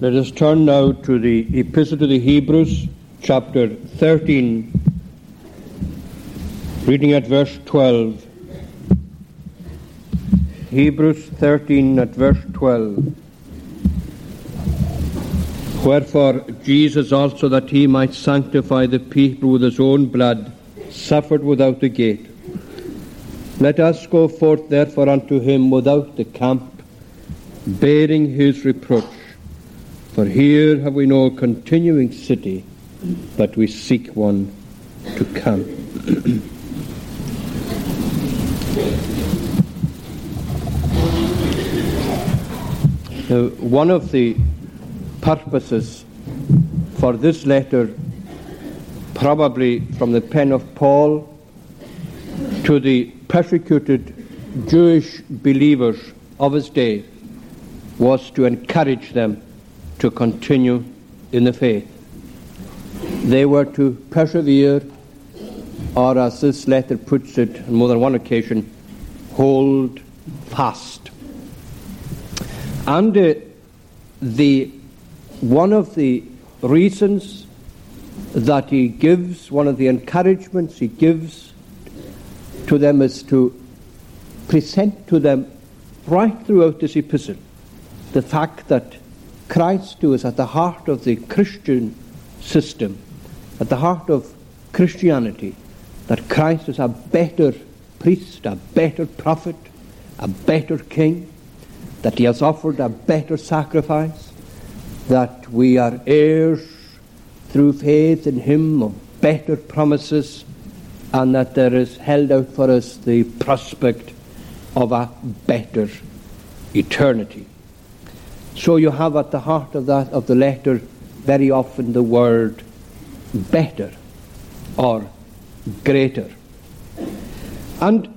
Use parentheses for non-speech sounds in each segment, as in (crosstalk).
Let us turn now to the Epistle to the Hebrews, chapter 13, reading at verse 12. Hebrews 13 at verse 12. Wherefore Jesus also, that he might sanctify the people with his own blood, suffered without the gate. Let us go forth therefore unto him without the camp, bearing his reproach. For here have we no continuing city, but we seek one to come. now, one of the purposes for this letter, probably from the pen of Paul to the persecuted Jewish believers of his day, was to encourage them to continue in the faith. They were to persevere, or as this letter puts it on more than one occasion, hold fast. And uh, the one of the reasons that he gives, one of the encouragements he gives to them is to present to them right throughout this epistle the fact that Christ, who is at the heart of the Christian system, at the heart of Christianity, that Christ is a better priest, a better prophet, a better king, that he has offered a better sacrifice, that we are heirs through faith in him of better promises, and that there is held out for us the prospect of a better eternity. So you have at the heart of that of the letter very often the word better or greater. And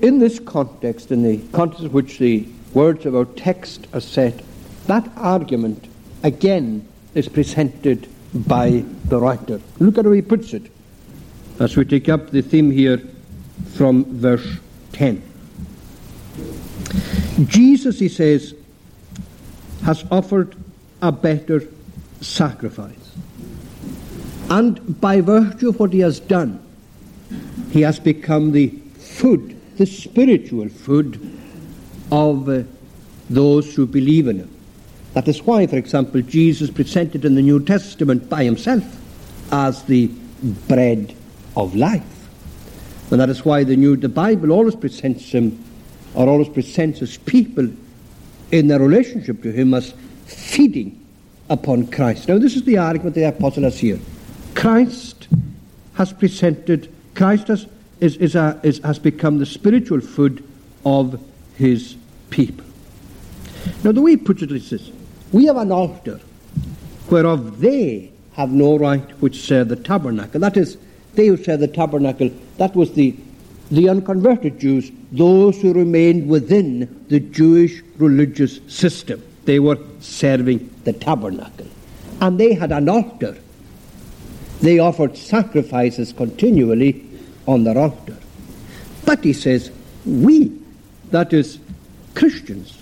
in this context, in the context in which the words of our text are set, that argument again is presented by the writer. Look at how he puts it as we take up the theme here from verse 10. Jesus, he says, has offered a better sacrifice. And by virtue of what he has done, he has become the food, the spiritual food of uh, those who believe in him. That is why, for example, Jesus presented in the New Testament by himself as the bread of life. And that is why the new the Bible always presents him or always presents his people in their relationship to him as feeding upon Christ. Now this is the argument the apostle has here. Christ has presented Christ has, is, is a, is, has become the spiritual food of his people. Now the way he puts it is this we have an altar whereof they have no right which serve the tabernacle. That is, they who serve the tabernacle, that was the, the unconverted Jews, those who remained within the Jewish religious system. They were serving the tabernacle. And they had an altar. They offered sacrifices continually on their altar. But he says, we, that is, Christians,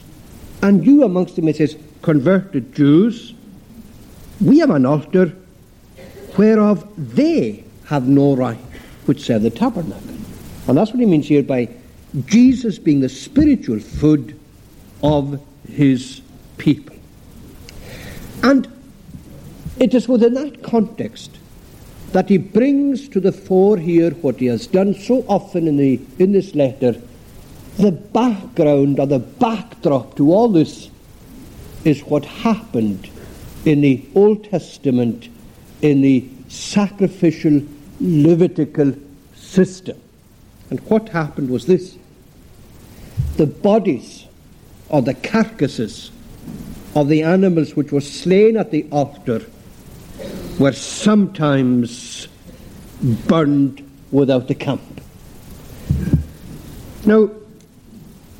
and you amongst them, he says, converted Jews, we have an altar whereof they have no right which serve the tabernacle. And that's what he means here by Jesus being the spiritual food of his people. And it is within that context that he brings to the fore here what he has done so often in, the, in this letter. The background or the backdrop to all this is what happened in the Old Testament in the sacrificial Levitical system. And what happened was this the bodies or the carcasses of the animals which were slain at the altar were sometimes burned without the camp. Now,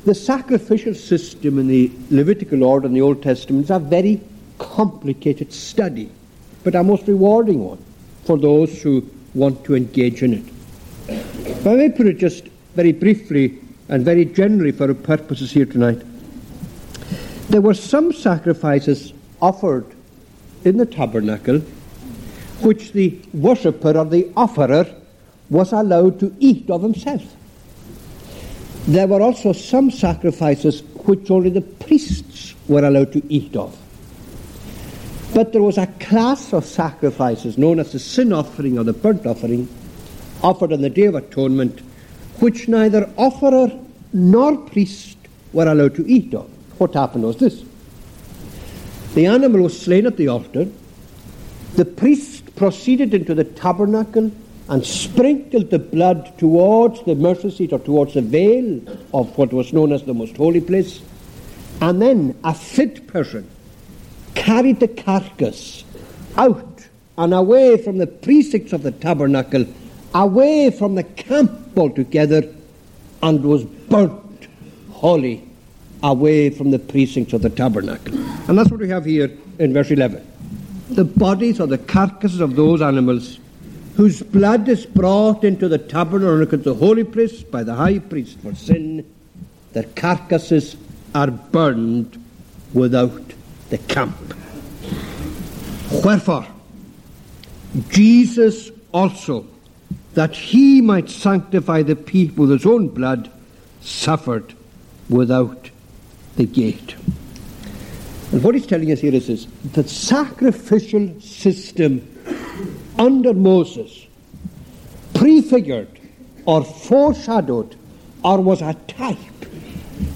the sacrificial system in the Levitical order in the Old Testament is a very complicated study, but a most rewarding one for those who want to engage in it. I may put it just very briefly and very generally for our purposes here tonight. There were some sacrifices offered in the tabernacle, which the worshipper or the offerer was allowed to eat of himself. There were also some sacrifices which only the priests were allowed to eat of. But there was a class of sacrifices known as the sin offering or the burnt offering, offered on the Day of Atonement, which neither offerer nor priest were allowed to eat of. What happened was this the animal was slain at the altar, the priest proceeded into the tabernacle and sprinkled the blood towards the mercy seat or towards the veil of what was known as the most holy place. And then a fit person carried the carcass out and away from the precincts of the tabernacle, away from the camp altogether, and was burnt wholly away from the precincts of the tabernacle. And that's what we have here in verse 11. The bodies or the carcasses of those animals whose blood is brought into the tabernacle, the holy place, by the high priest for sin, their carcasses are burned without the camp. Wherefore, Jesus also, that he might sanctify the people with his own blood, suffered without the gate. And what he's telling us here is this the sacrificial system under Moses prefigured or foreshadowed or was a type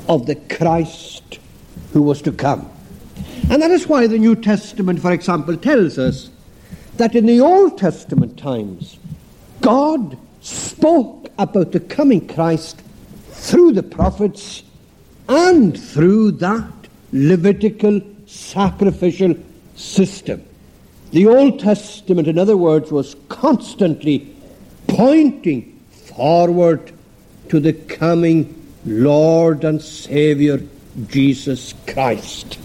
of the Christ who was to come. And that is why the New Testament, for example, tells us that in the Old Testament times, God spoke about the coming Christ through the prophets and through that Levitical sacrificial system. The Old Testament, in other words, was constantly pointing forward to the coming Lord and Saviour Jesus Christ.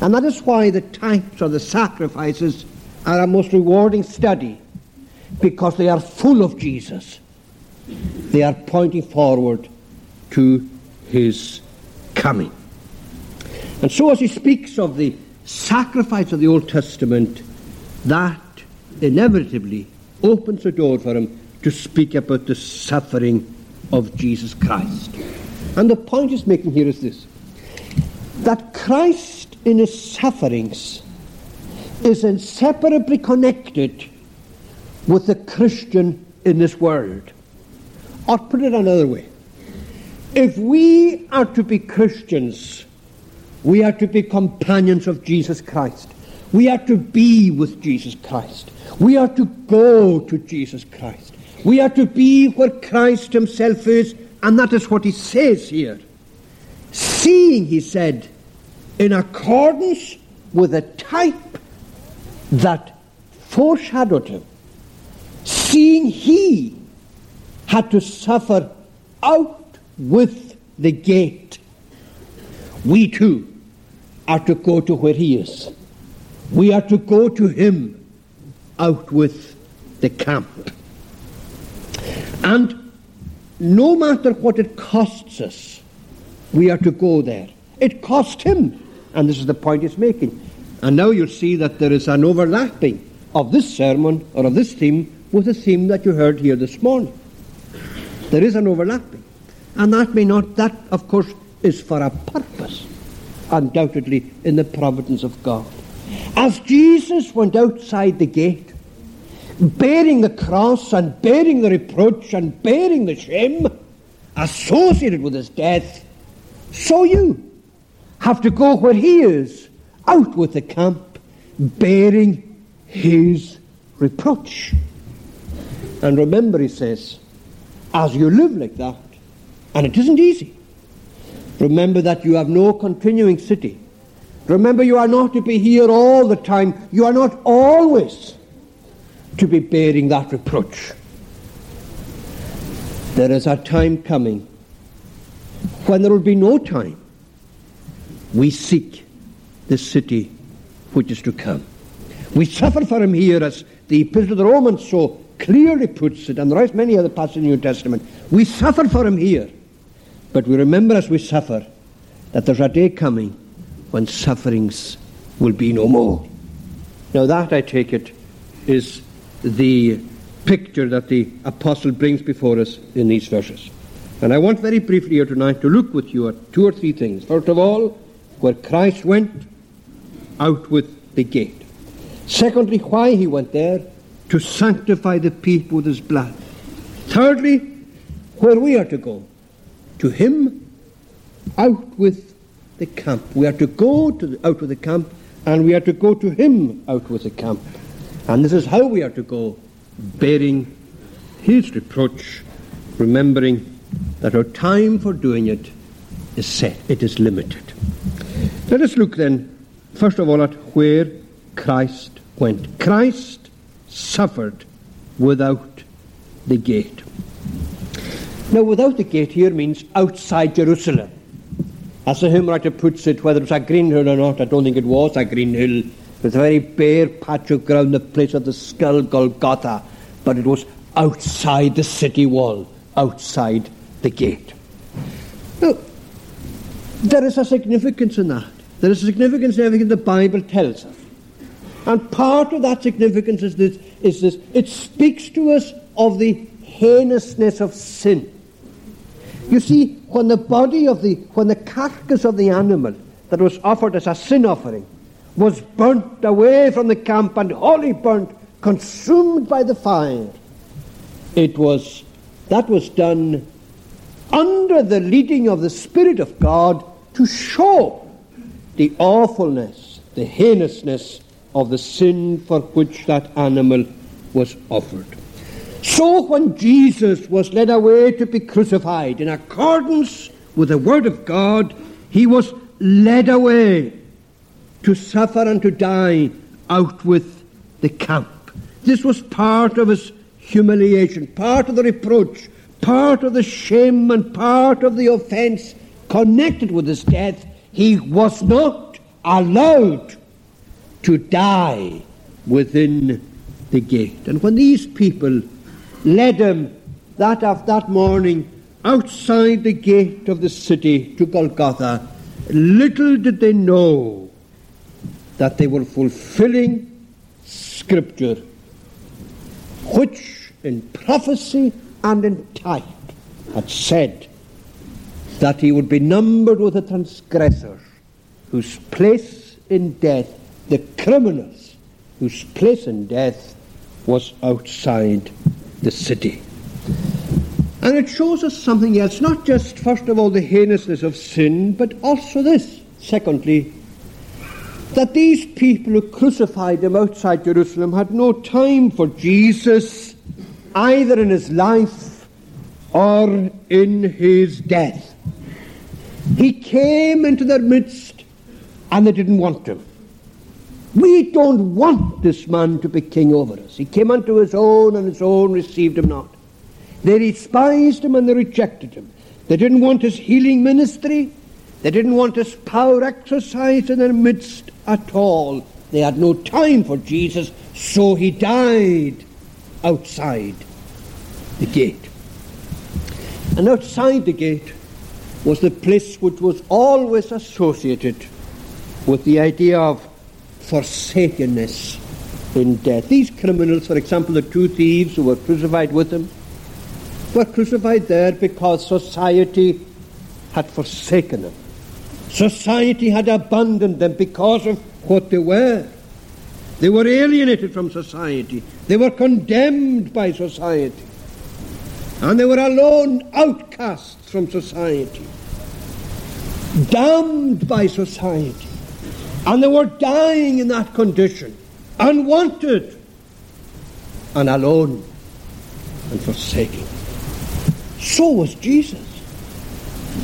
And that is why the types or the sacrifices are a most rewarding study, because they are full of Jesus. They are pointing forward to his coming. And so, as he speaks of the sacrifice of the Old Testament, that inevitably opens the door for him to speak about the suffering of Jesus Christ. And the point he's making here is this that Christ in his sufferings is inseparably connected with the Christian in this world. Or put it another way if we are to be Christians, we are to be companions of Jesus Christ. We are to be with Jesus Christ. We are to go to Jesus Christ. We are to be where Christ Himself is, and that is what He says here. Seeing, He said, in accordance with a type that foreshadowed Him, seeing He had to suffer out with the gate, we too are to go to where He is. We are to go to Him out with the camp. And no matter what it costs us, we are to go there. It cost him. And this is the point he's making. And now you'll see that there is an overlapping of this sermon or of this theme with the theme that you heard here this morning. There is an overlapping. And that may not, that of course is for a purpose, undoubtedly in the providence of God. As Jesus went outside the gate, bearing the cross and bearing the reproach and bearing the shame associated with his death, so you have to go where he is, out with the camp, bearing his reproach. And remember, he says, as you live like that, and it isn't easy, remember that you have no continuing city. Remember, you are not to be here all the time. You are not always to be bearing that reproach. There is a time coming when there will be no time. We seek the city which is to come. We suffer for him here, as the Epistle of the Romans so clearly puts it, and there are many other passages in the New Testament. We suffer for him here. But we remember as we suffer that there's a day coming when sufferings will be no more. Now, that, I take it, is the picture that the apostle brings before us in these verses. And I want very briefly here tonight to look with you at two or three things. First of all, where Christ went, out with the gate. Secondly, why he went there, to sanctify the people with his blood. Thirdly, where we are to go, to him, out with the camp. We are to go to the, out with the camp, and we are to go to him out with the camp. And this is how we are to go, bearing his reproach, remembering that our time for doing it is set, it is limited. Let us look then, first of all, at where Christ went. Christ suffered without the gate. Now, without the gate here means outside Jerusalem. As the hymn writer puts it, whether it's a green hill or not, I don't think it was a green hill. It was a very bare patch of ground, the place of the skull, Golgotha, but it was outside the city wall, outside the gate. Now, there is a significance in that. There is a significance in everything the Bible tells us. And part of that significance is this, is this it speaks to us of the heinousness of sin. You see, when the body of the, when the carcass of the animal that was offered as a sin offering was burnt away from the camp and wholly burnt, consumed by the fire, it was, that was done under the leading of the Spirit of God to show the awfulness, the heinousness of the sin for which that animal was offered. So when Jesus was led away to be crucified in accordance with the Word of God, he was led away to suffer and to die out with the camp. This was part of his humiliation, part of the reproach, part of the shame, and part of the offence connected with his death. He was not allowed to die within the gate. And when these people led him that of that morning outside the gate of the city to Golgotha, little did they know that they were fulfilling Scripture, which in prophecy and in type had said that he would be numbered with the transgressors, whose place in death, the criminals, whose place in death was outside the city. And it shows us something else, not just, first of all, the heinousness of sin, but also this, secondly, that these people who crucified him outside Jerusalem had no time for Jesus, either in his life or in his death. He came into their midst and they didn't want him. We don't want this man to be king over us. He came unto his own, and his own received him not. They despised him and they rejected him. They didn't want his healing ministry. They didn't want his power exercised in their midst at all. They had no time for Jesus, so he died outside the gate. And outside the gate was the place which was always associated with the idea of forsakenness in death. These criminals, for example, the two thieves who were crucified with him, were crucified there because society had forsaken them. Society had abandoned them because of what they were. They were alienated from society. They were condemned by society. And they were alone outcasts from society. Damned by society. And they were dying in that condition, unwanted and alone and forsaken. So was Jesus.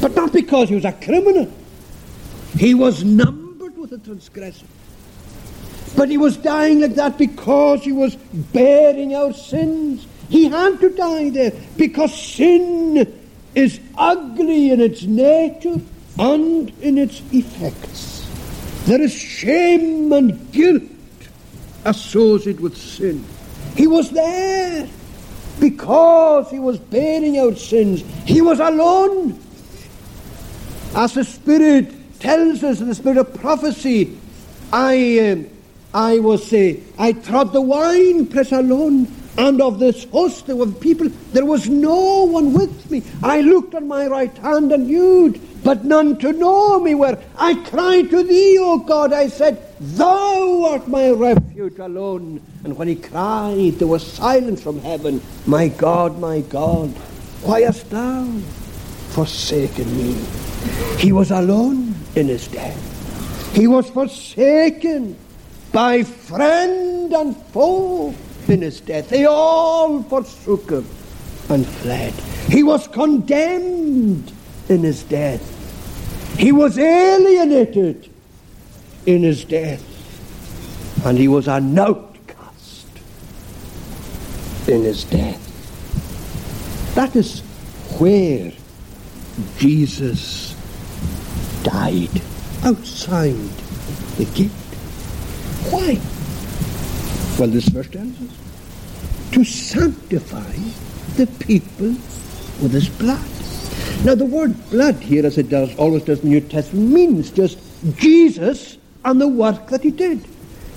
But not because he was a criminal. He was numbered with the transgressor. But he was dying like that because he was bearing our sins. He had to die there because sin is ugly in its nature and in its effects. There is shame and guilt associated with sin. He was there because he was bearing our sins. He was alone. As the Spirit tells us in the Spirit of prophecy, I, um, I was, uh, I trod the wine press alone, and of this host of people there was no one with me. I looked on my right hand and viewed, but none to know me were. I cried to thee, O God, I said, Thou art my refuge alone. And when he cried, there was silence from heaven. My God, my God, why hast thou forsaken me? He was alone in his death. He was forsaken by friend and foe in his death. They all forsook him and fled. He was condemned in his death. He was alienated in his death. And he was an outcast in his death. That is where Jesus died, outside the gate. Why? Well, this verse tells us to sanctify the people with his blood. Now, the word blood here, as it does always does in the New Testament, means just Jesus and the work that he did.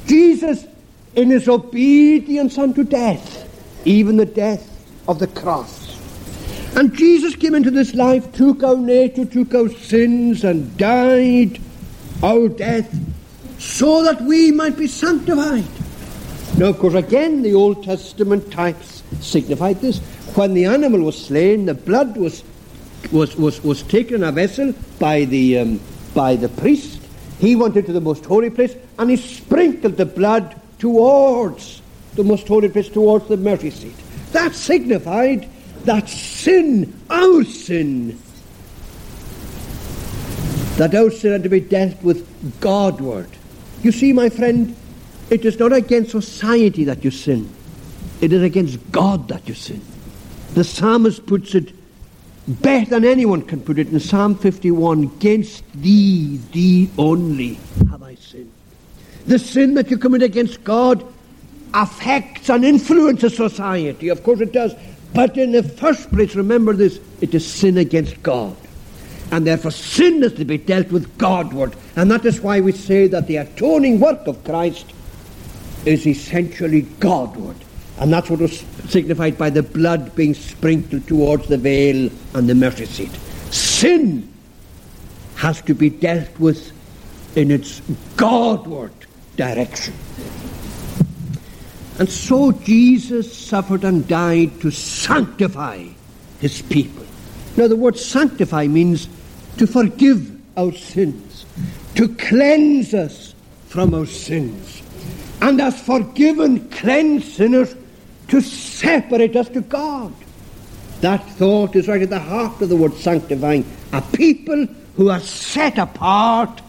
Jesus in his obedience unto death, even the death of the cross. And Jesus came into this life, took our nature, took our sins, and died our death so that we might be sanctified. Now, of course, again, the Old Testament types signified this. When the animal was slain, the blood was, was, was, was taken in a vessel by the, um, by the priest. He went into the most holy place and he sprinkled the blood towards the most holy place, towards the mercy seat. That signified that sin, our sin, that our sin had to be dealt with Godward. You see, my friend, it is not against society that you sin. It is against God that you sin. The psalmist puts it better than anyone can put it in Psalm 51 Against thee, thee only have I sinned. The sin that you commit against God affects and influences society. Of course it does. But in the first place, remember this it is sin against God. And therefore, sin is to be dealt with Godward. And that is why we say that the atoning work of Christ is essentially Godward. And that's what was signified by the blood being sprinkled towards the veil and the mercy seat. Sin has to be dealt with in its Godward direction. And so Jesus suffered and died to sanctify his people. Now, the word sanctify means to forgive our sins, to cleanse us from our sins, and as forgiven, cleansed sinners, to separate us to God. That thought is right at the heart of the word sanctifying. A people who are set apart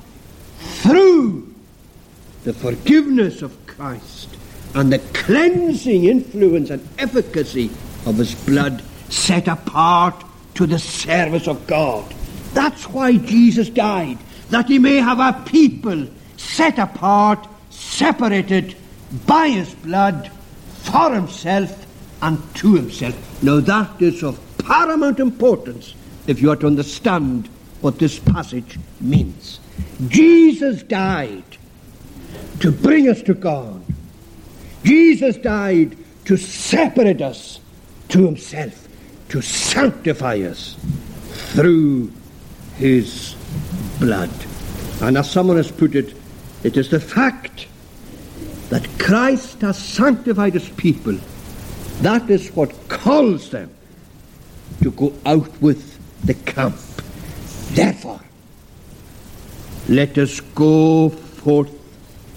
through the forgiveness of Christ and the cleansing influence and efficacy of his blood set apart to the service of God. That's why Jesus died, that he may have a people set apart, separated by his blood for himself and to himself. Now that is of paramount importance if you are to understand what this passage means. Jesus died to bring us to God. Jesus died to separate us to himself, to sanctify us through his blood. And as someone has put it, it is the fact that Christ has sanctified his people. That is what calls them to go out with the camp. Therefore, let us go forth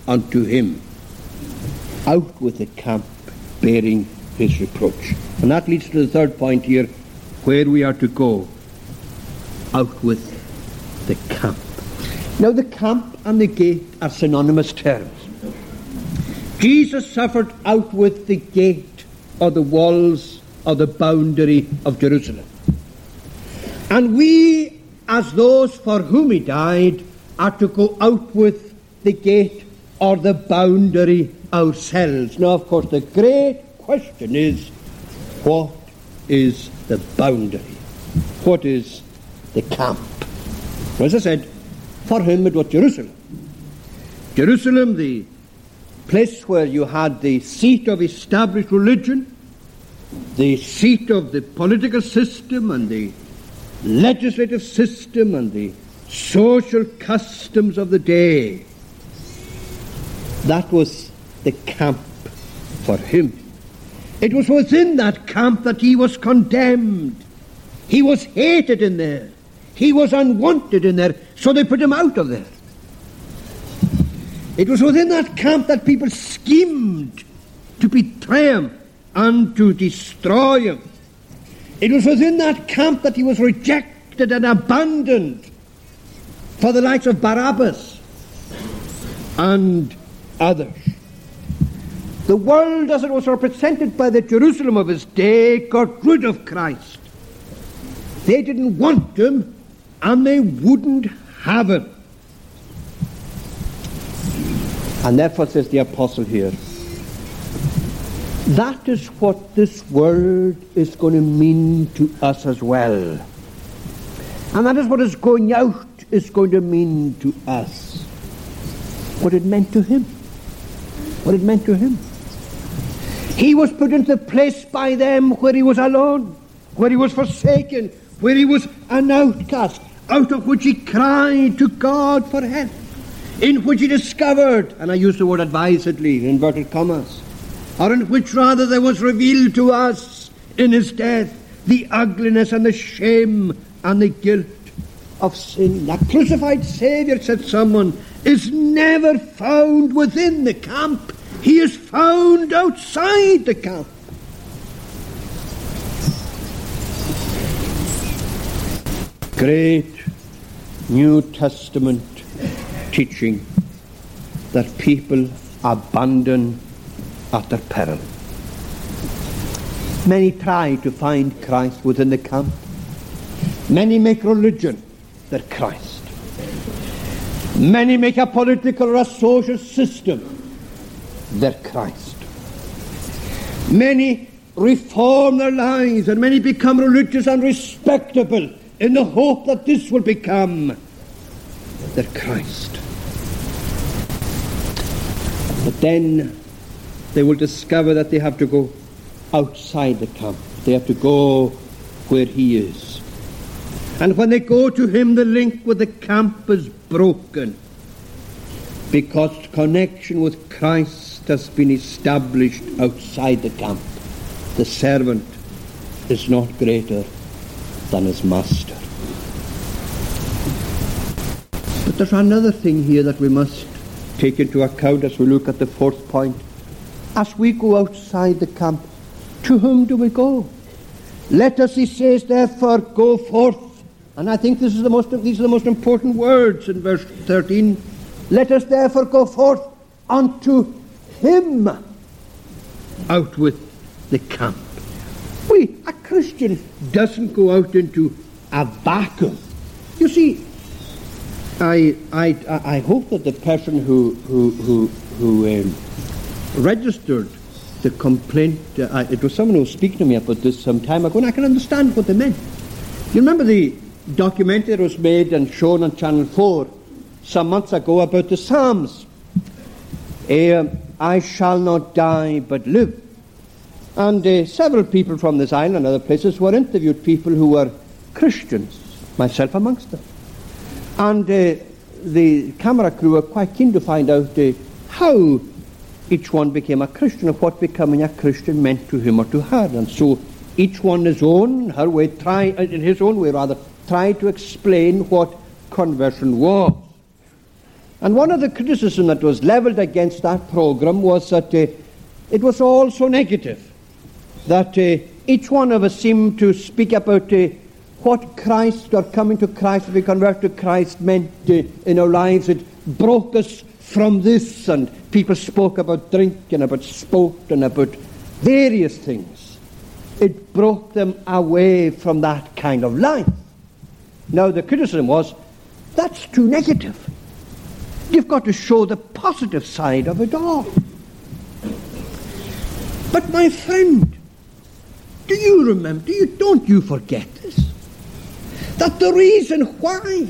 unto him, out with the camp, bearing his reproach. And that leads to the third point here, where we are to go, out with the camp. Now, the camp and the gate are synonymous terms. Jesus suffered out with the gate or the walls or the boundary of Jerusalem. And we, as those for whom he died, are to go out with the gate or the boundary ourselves. Now, of course, the great question is what is the boundary? What is the camp? As I said, for him it was Jerusalem. Jerusalem, the place where you had the seat of established religion, the seat of the political system and the legislative system and the social customs of the day. That was the camp for him. It was within that camp that he was condemned. He was hated in there. He was unwanted in there, so they put him out of there. It was within that camp that people schemed to betray him and to destroy him. It was within that camp that he was rejected and abandoned for the likes of Barabbas and others. The world, as it was represented by the Jerusalem of his day, got rid of Christ. They didn't want him, and they wouldn't him. And therefore, says the apostle here, that is what this world is going to mean to us as well. And that is what is going out is going to mean to us. What it meant to him. What it meant to him. He was put into the place by them where he was alone, where he was forsaken, where he was an outcast, out of which he cried to God for help, in which he discovered, and I use the word advisedly, in inverted commas, or in which rather there was revealed to us in his death the ugliness and the shame and the guilt of sin. That crucified Saviour, said someone, is never found within the camp. He is found outside the camp. Great New Testament teaching that people abandon at their peril. Many try to find Christ within the camp. Many make religion their Christ. Many make a political or a social system their Christ. Many reform their lives and many become religious and respectable in the hope that this will become their Christ. But then they will discover that they have to go outside the camp. They have to go where he is. And when they go to him, the link with the camp is broken because connection with Christ has been established outside the camp. The servant is not greater than his master. But there's another thing here that we must take into account as we look at the fourth point. As we go outside the camp, to whom do we go? Let us, he says, therefore, go forth and I think this is the most, these are the most important words in verse 13. Let us therefore go forth unto him out with the camp. We, a Christian doesn't go out into a vacuum. You see, I, I, I hope that the person who, who, who, who um, registered the complaint, uh, it was someone who was speaking to me about this some time ago, and I can understand what they meant. You remember the, documentary that was made and shown on Channel 4 some months ago about the Psalms. Uh, I shall not die but live. And uh, several people from this island and other places were interviewed, people who were Christians, myself amongst them. And uh, the camera crew were quite keen to find out uh, how each one became a Christian, or what becoming a Christian meant to him or to her. And so each one his own, her way, try, uh, in his own way rather, tried to explain what conversion was. And one of the criticism that was levelled against that program was that uh, it was all so negative, that uh, each one of us seemed to speak about uh, what Christ or coming to Christ, we convert to Christ, meant uh, in our lives. It broke us from this, and people spoke about drink and about sport and about various things. It broke them away from that kind of life. Now, the criticism was that's too negative. You've got to show the positive side of it all. But, my friend, do you remember, do you, don't you forget this? That the reason why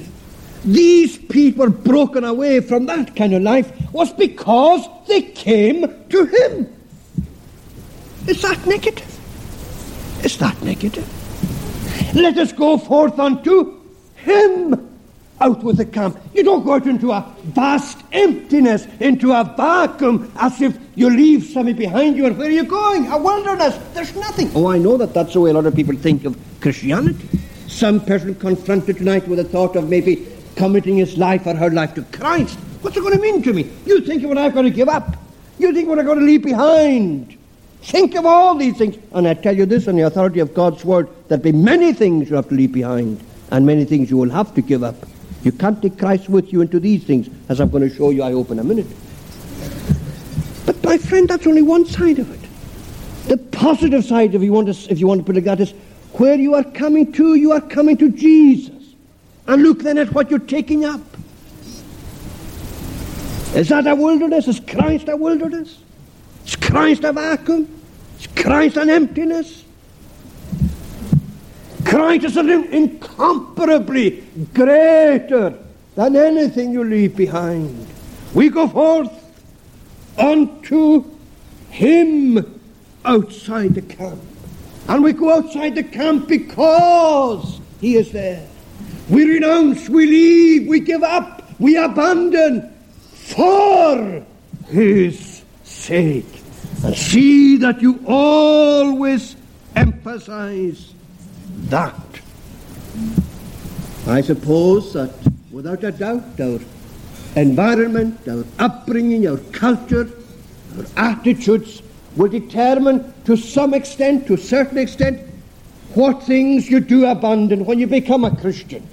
these people broken away from that kind of life was because they came to him. Is that negative? Is that negative? Let us go forth unto him out with the camp. You don't go out into a vast emptiness, into a vacuum, as if you leave something behind you. And where are you going? A wilderness. There's nothing. Oh, I know that that's the way a lot of people think of Christianity. Some person confronted tonight with the thought of maybe committing his life or her life to Christ. What's it going to mean to me? You think of what I've got to give up. You think what I've got to leave behind. Think of all these things. And I tell you this on the authority of God's word, there'll be many things you have to leave behind and many things you will have to give up. You can't take Christ with you into these things, as I'm going to show you, I hope, in a minute. But my friend, that's only one side of it. The positive side, if you want to, if you want to put it like that, is where you are coming to, you are coming to Jesus. And look then at what you're taking up. Is that a wilderness? Is Christ a wilderness? Is Christ a vacuum? Is Christ an emptiness? Christ is incomparably greater than anything you leave behind. We go forth unto Him outside the camp. And we go outside the camp because He is there. We renounce, we leave, we give up, we abandon for His sake. And see that you always emphasize that. I suppose that without a doubt our environment, our upbringing, our culture, our attitudes will determine to some extent, to a certain extent, what things you do abandon when you become a Christian.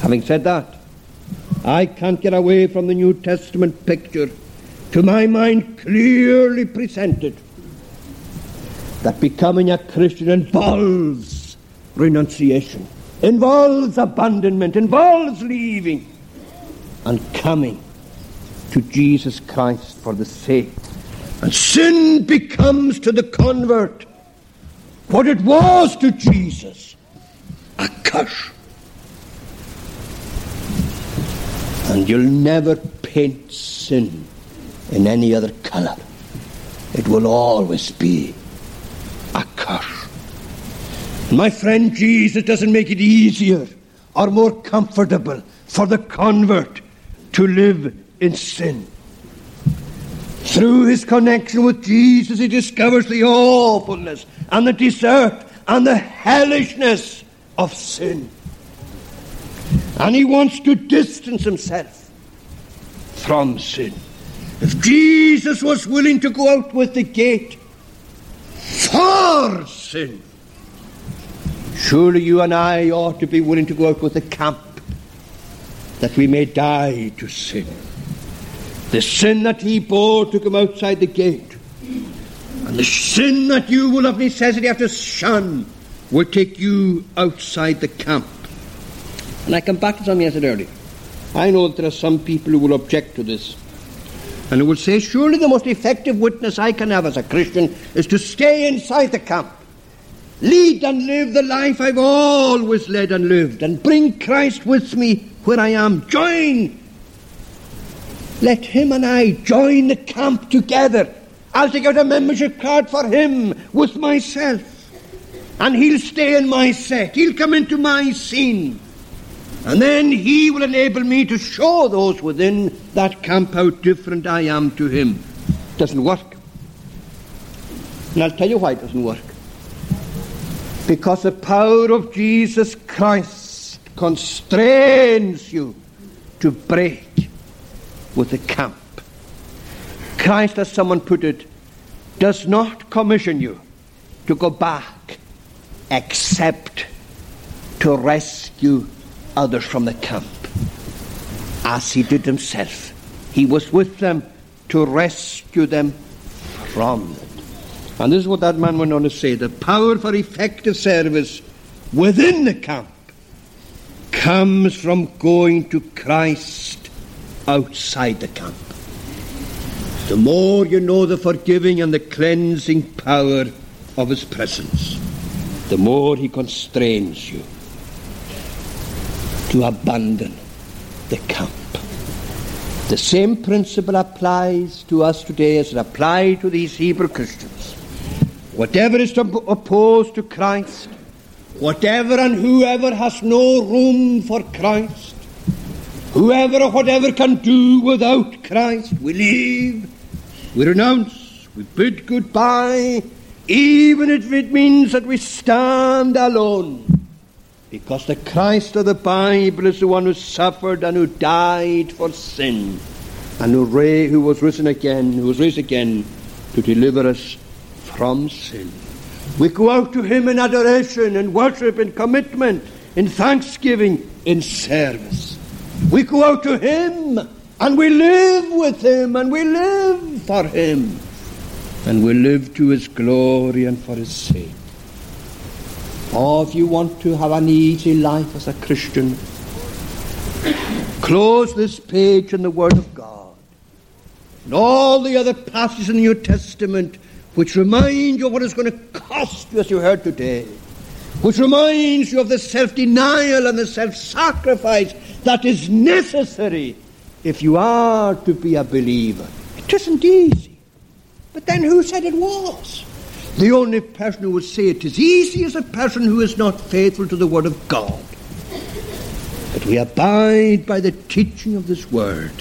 Having said that, I can't get away from the New Testament picture, to my mind clearly presented, that becoming a Christian involves renunciation, involves abandonment, involves leaving and coming to Jesus Christ for the sake. And sin becomes to the convert what it was to Jesus a curse. And you'll never paint sin in any other colour. It will always be My friend, Jesus doesn't make it easier or more comfortable for the convert to live in sin. Through his connection with Jesus, he discovers the awfulness and the desert and the hellishness of sin. And he wants to distance himself from sin. If Jesus was willing to go out with the gate for sin, surely you and I ought to be willing to go out with the camp that we may die to sin. The sin that he bore took him outside the gate. And the sin that you will of necessity have to shun will take you outside the camp. And I come back to something I said earlier. I know that there are some people who will object to this. And who will say, surely the most effective witness I can have as a Christian is to stay inside the camp. Lead and live the life I've always led and lived, and bring Christ with me where I am. Join. Let him and I join the camp together. I'll take out a membership card for him with myself. And he'll stay in my set. He'll come into my scene. And then he will enable me to show those within that camp how different I am to him. Doesn't work. And I'll tell you why it doesn't work. Because the power of Jesus Christ constrains you to break with the camp. Christ, as someone put it, does not commission you to go back except to rescue others from the camp, as he did himself. He was with them to rescue them from it. And this is what that man went on to say the power for effective service within the camp comes from going to Christ outside the camp. The more you know the forgiving and the cleansing power of His presence, the more He constrains you to abandon the camp. The same principle applies to us today as it applied to these Hebrew Christians. Whatever is opposed to Christ, whatever and whoever has no room for Christ, whoever or whatever can do without Christ, we leave, we renounce, we bid goodbye, even if it means that we stand alone. Because the Christ of the Bible is the one who suffered and who died for sin, and who, who was risen again, who was raised again to deliver us from sin. We go out to Him in adoration, in worship, in commitment, in thanksgiving, in service. We go out to Him and we live with Him and we live for Him and we live to His glory and for His sake. Or if you want to have an easy life as a Christian, close this page in the Word of God. And all the other passages in the New Testament which remind you of what it's going to cost you, as you heard today, which reminds you of the self denial and the self sacrifice that is necessary if you are to be a believer. It isn't easy. But then who said it was? The only person who would say it is easy is a person who is not faithful to the Word of God. But we abide by the teaching of this Word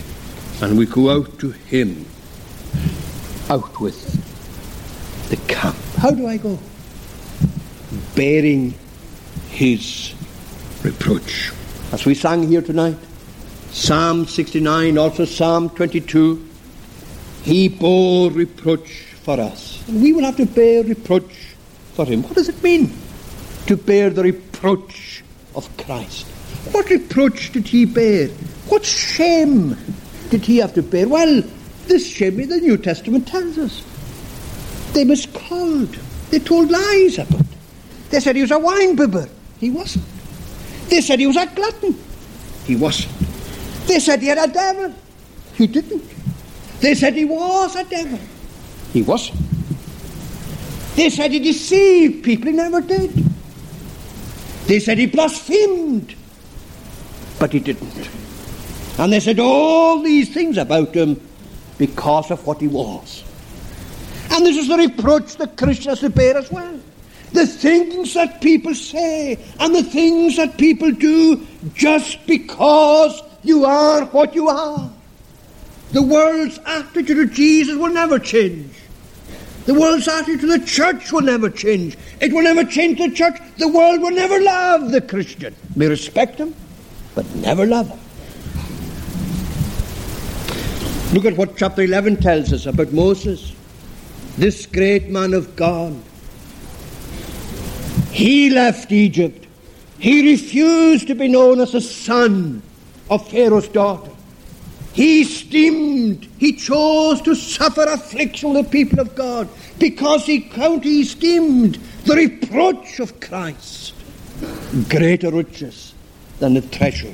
and we go out to Him, out with the camp. How do I go? Bearing his reproach. As we sang here tonight, Psalm 69, also Psalm 22, he bore reproach for us. And we will have to bear reproach for him. What does it mean to bear the reproach of Christ? What reproach did he bear? What shame did he have to bear? Well, this shame the New Testament tells us. They miscalled. They told lies about him. They said he was a wine bibber. He wasn't. They said he was a glutton. He wasn't. They said he had a devil. He didn't. They said he was a devil. He wasn't. They said he deceived people. He never did. They said he blasphemed. But he didn't. And they said all these things about him because of what he was. And this is the reproach that Christians to bear as well. The things that people say and the things that people do just because you are what you are. The world's attitude to Jesus will never change. The world's attitude to the church will never change. It will never change the church. The world will never love the Christian. May respect him, but never love him. Look at what chapter 11 tells us about Moses this great man of God. He left Egypt. He refused to be known as a son of Pharaoh's daughter. He esteemed, he chose to suffer affliction with the people of God because he counted, he esteemed the reproach of Christ greater riches than the treasure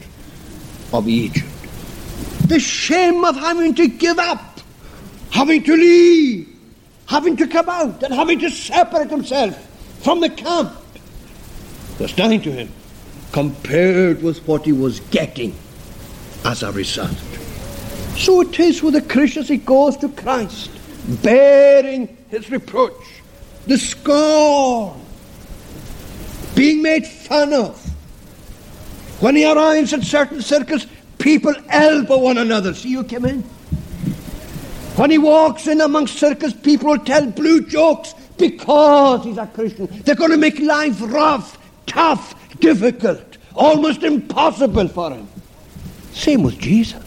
of Egypt. The shame of having to give up, having to leave, having to come out and having to separate himself from the camp was nothing to him compared with what he was getting as a result. So it is with the Christian he goes to Christ, bearing his reproach, the scorn, being made fun of. When he arrives at certain circles, people elbow one another. See you come in. When he walks in amongst circus, people will tell blue jokes because he's a Christian. They're going to make life rough, tough, difficult, almost impossible for him. Same with Jesus.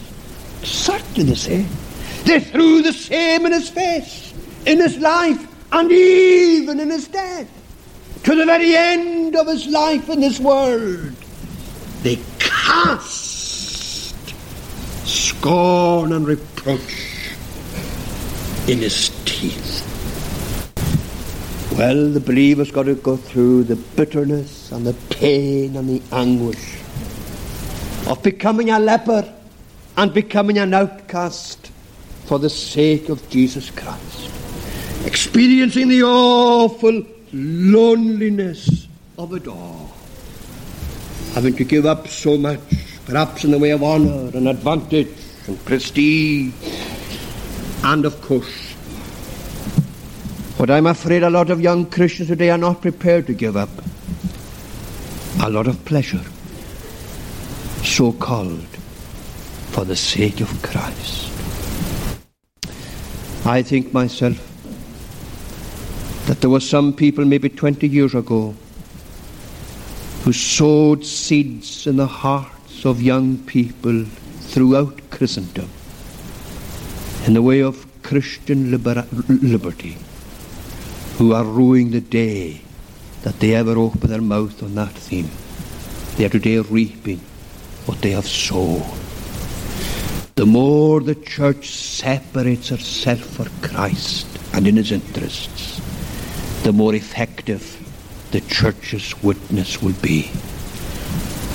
Exactly the same. Eh? They threw the same in his face, in his life, and even in his death. To the very end of his life in this world, they cast scorn and reproach in his teeth. Well, the believer's got to go through the bitterness and the pain and the anguish of becoming a leper and becoming an outcast for the sake of Jesus Christ. Experiencing the awful loneliness of it all. Having to give up so much perhaps in the way of honour and advantage and prestige, and of course, what I'm afraid a lot of young Christians today are not prepared to give up a lot of pleasure, so called, for the sake of Christ. I think myself that there were some people maybe 20 years ago who sowed seeds in the hearts of young people throughout Christendom in the way of Christian liber- liberty who are ruining the day that they ever open their mouth on that theme. They are today reaping what they have sown. The more the church separates herself for Christ and in his interests, the more effective the church's witness will be.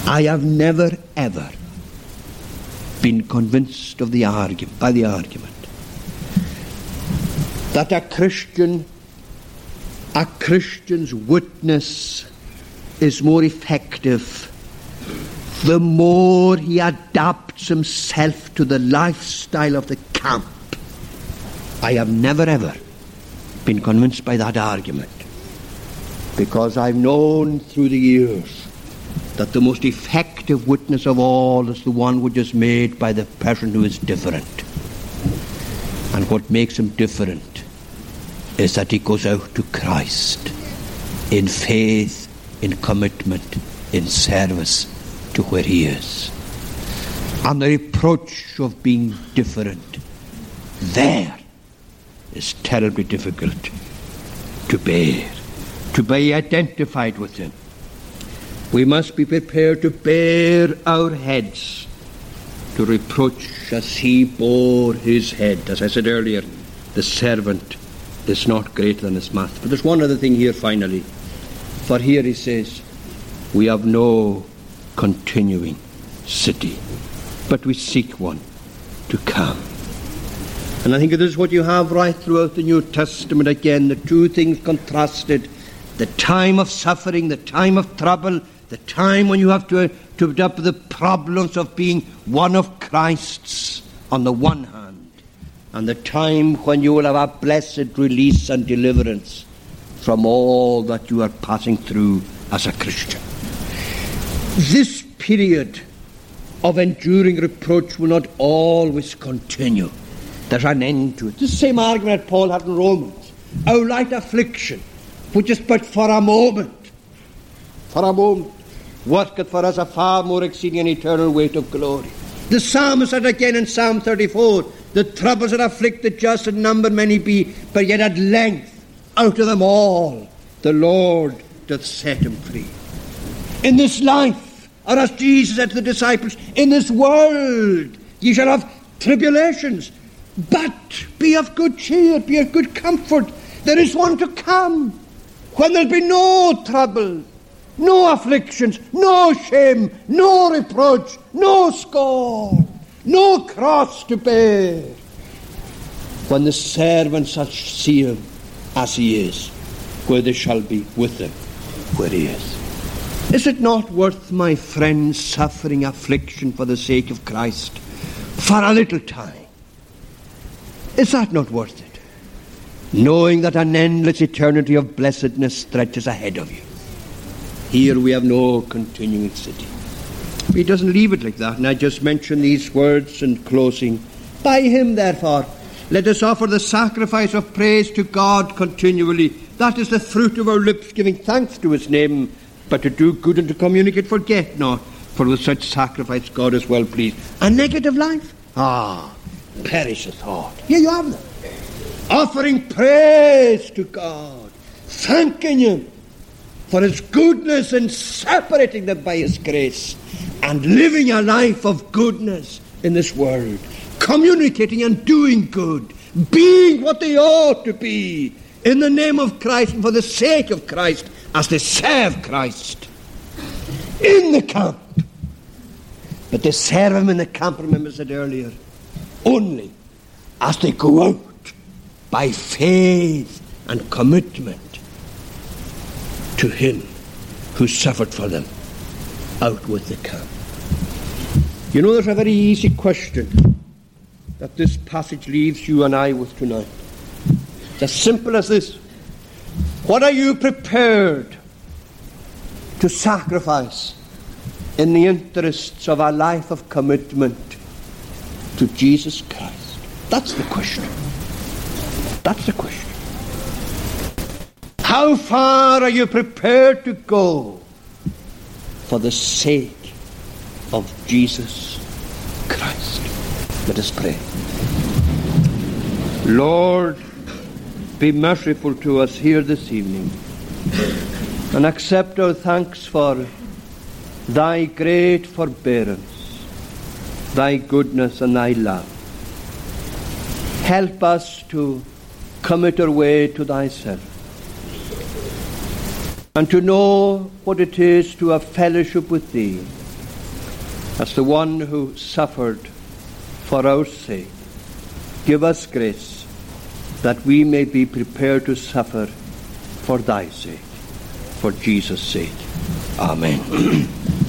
I have never ever been convinced of the argument by the argument that a Christian a Christian's witness is more effective the more he adapts himself to the lifestyle of the camp. I have never ever been convinced by that argument because I've known through the years that the most effective witness of all is the one which is made by the person who is different. And what makes him different is that he goes out to Christ in faith, in commitment, in service to where he is. And the reproach of being different there is terribly difficult to bear, to be identified with him. We must be prepared to bear our heads to reproach as he bore his head. As I said earlier, the servant is not greater than his master. But there's one other thing here finally. For here he says, We have no continuing city, but we seek one to come. And I think this is what you have right throughout the New Testament again, the two things contrasted the time of suffering, the time of trouble, the time when you have to, to up the problems of being one of Christ's on the one hand and the time when you will have a blessed release and deliverance from all that you are passing through as a Christian. This period of enduring reproach will not always continue. There's an end to it. The same argument Paul had in Romans. Our light affliction, which is but for a moment, for a moment, worketh for us a far more exceeding and eternal weight of glory. The psalmist said again in Psalm 34, the troubles that afflict the just in number many be, but yet at length out of them all the Lord doth set him free. In this life, or as Jesus said to the disciples, in this world ye shall have tribulations, but be of good cheer, be of good comfort. There is one to come when there'll be no trouble, no afflictions, no shame, no reproach, no scorn no cross to bear. When the servants shall see him as he is, where they shall be with him where he is. Is it not worth, my friends, suffering affliction for the sake of Christ for a little time? Is that not worth it? Knowing that an endless eternity of blessedness stretches ahead of you. Here we have no continuing city. He doesn't leave it like that. And I just mention these words in closing. By him, therefore, let us offer the sacrifice of praise to God continually. That is the fruit of our lips, giving thanks to his name. But to do good and to communicate, forget not. For with such sacrifice God is well pleased. A negative life? Ah, perish the thought. Here you have them. Offering praise to God, thanking Him for His goodness and separating them by His grace and living a life of goodness in this world, communicating and doing good, being what they ought to be in the name of Christ and for the sake of Christ as they serve Christ in the camp. But they serve Him in the camp, remember I said earlier, only as they go out by faith and commitment to Him who suffered for them out with the camp. You know, there's a very easy question that this passage leaves you and I with tonight. It's as simple as this What are you prepared to sacrifice in the interests of a life of commitment to Jesus Christ? That's the question. That's the question. How far are you prepared to go for the sake of Jesus Christ? Let us pray. Lord, be merciful to us here this evening and accept our thanks for thy great forbearance, thy goodness, and thy love. Help us to commit our way to thyself and to know what it is to have fellowship with Thee as the one who suffered for our sake. Give us grace that we may be prepared to suffer for Thy sake, for Jesus' sake. Amen. (clears throat)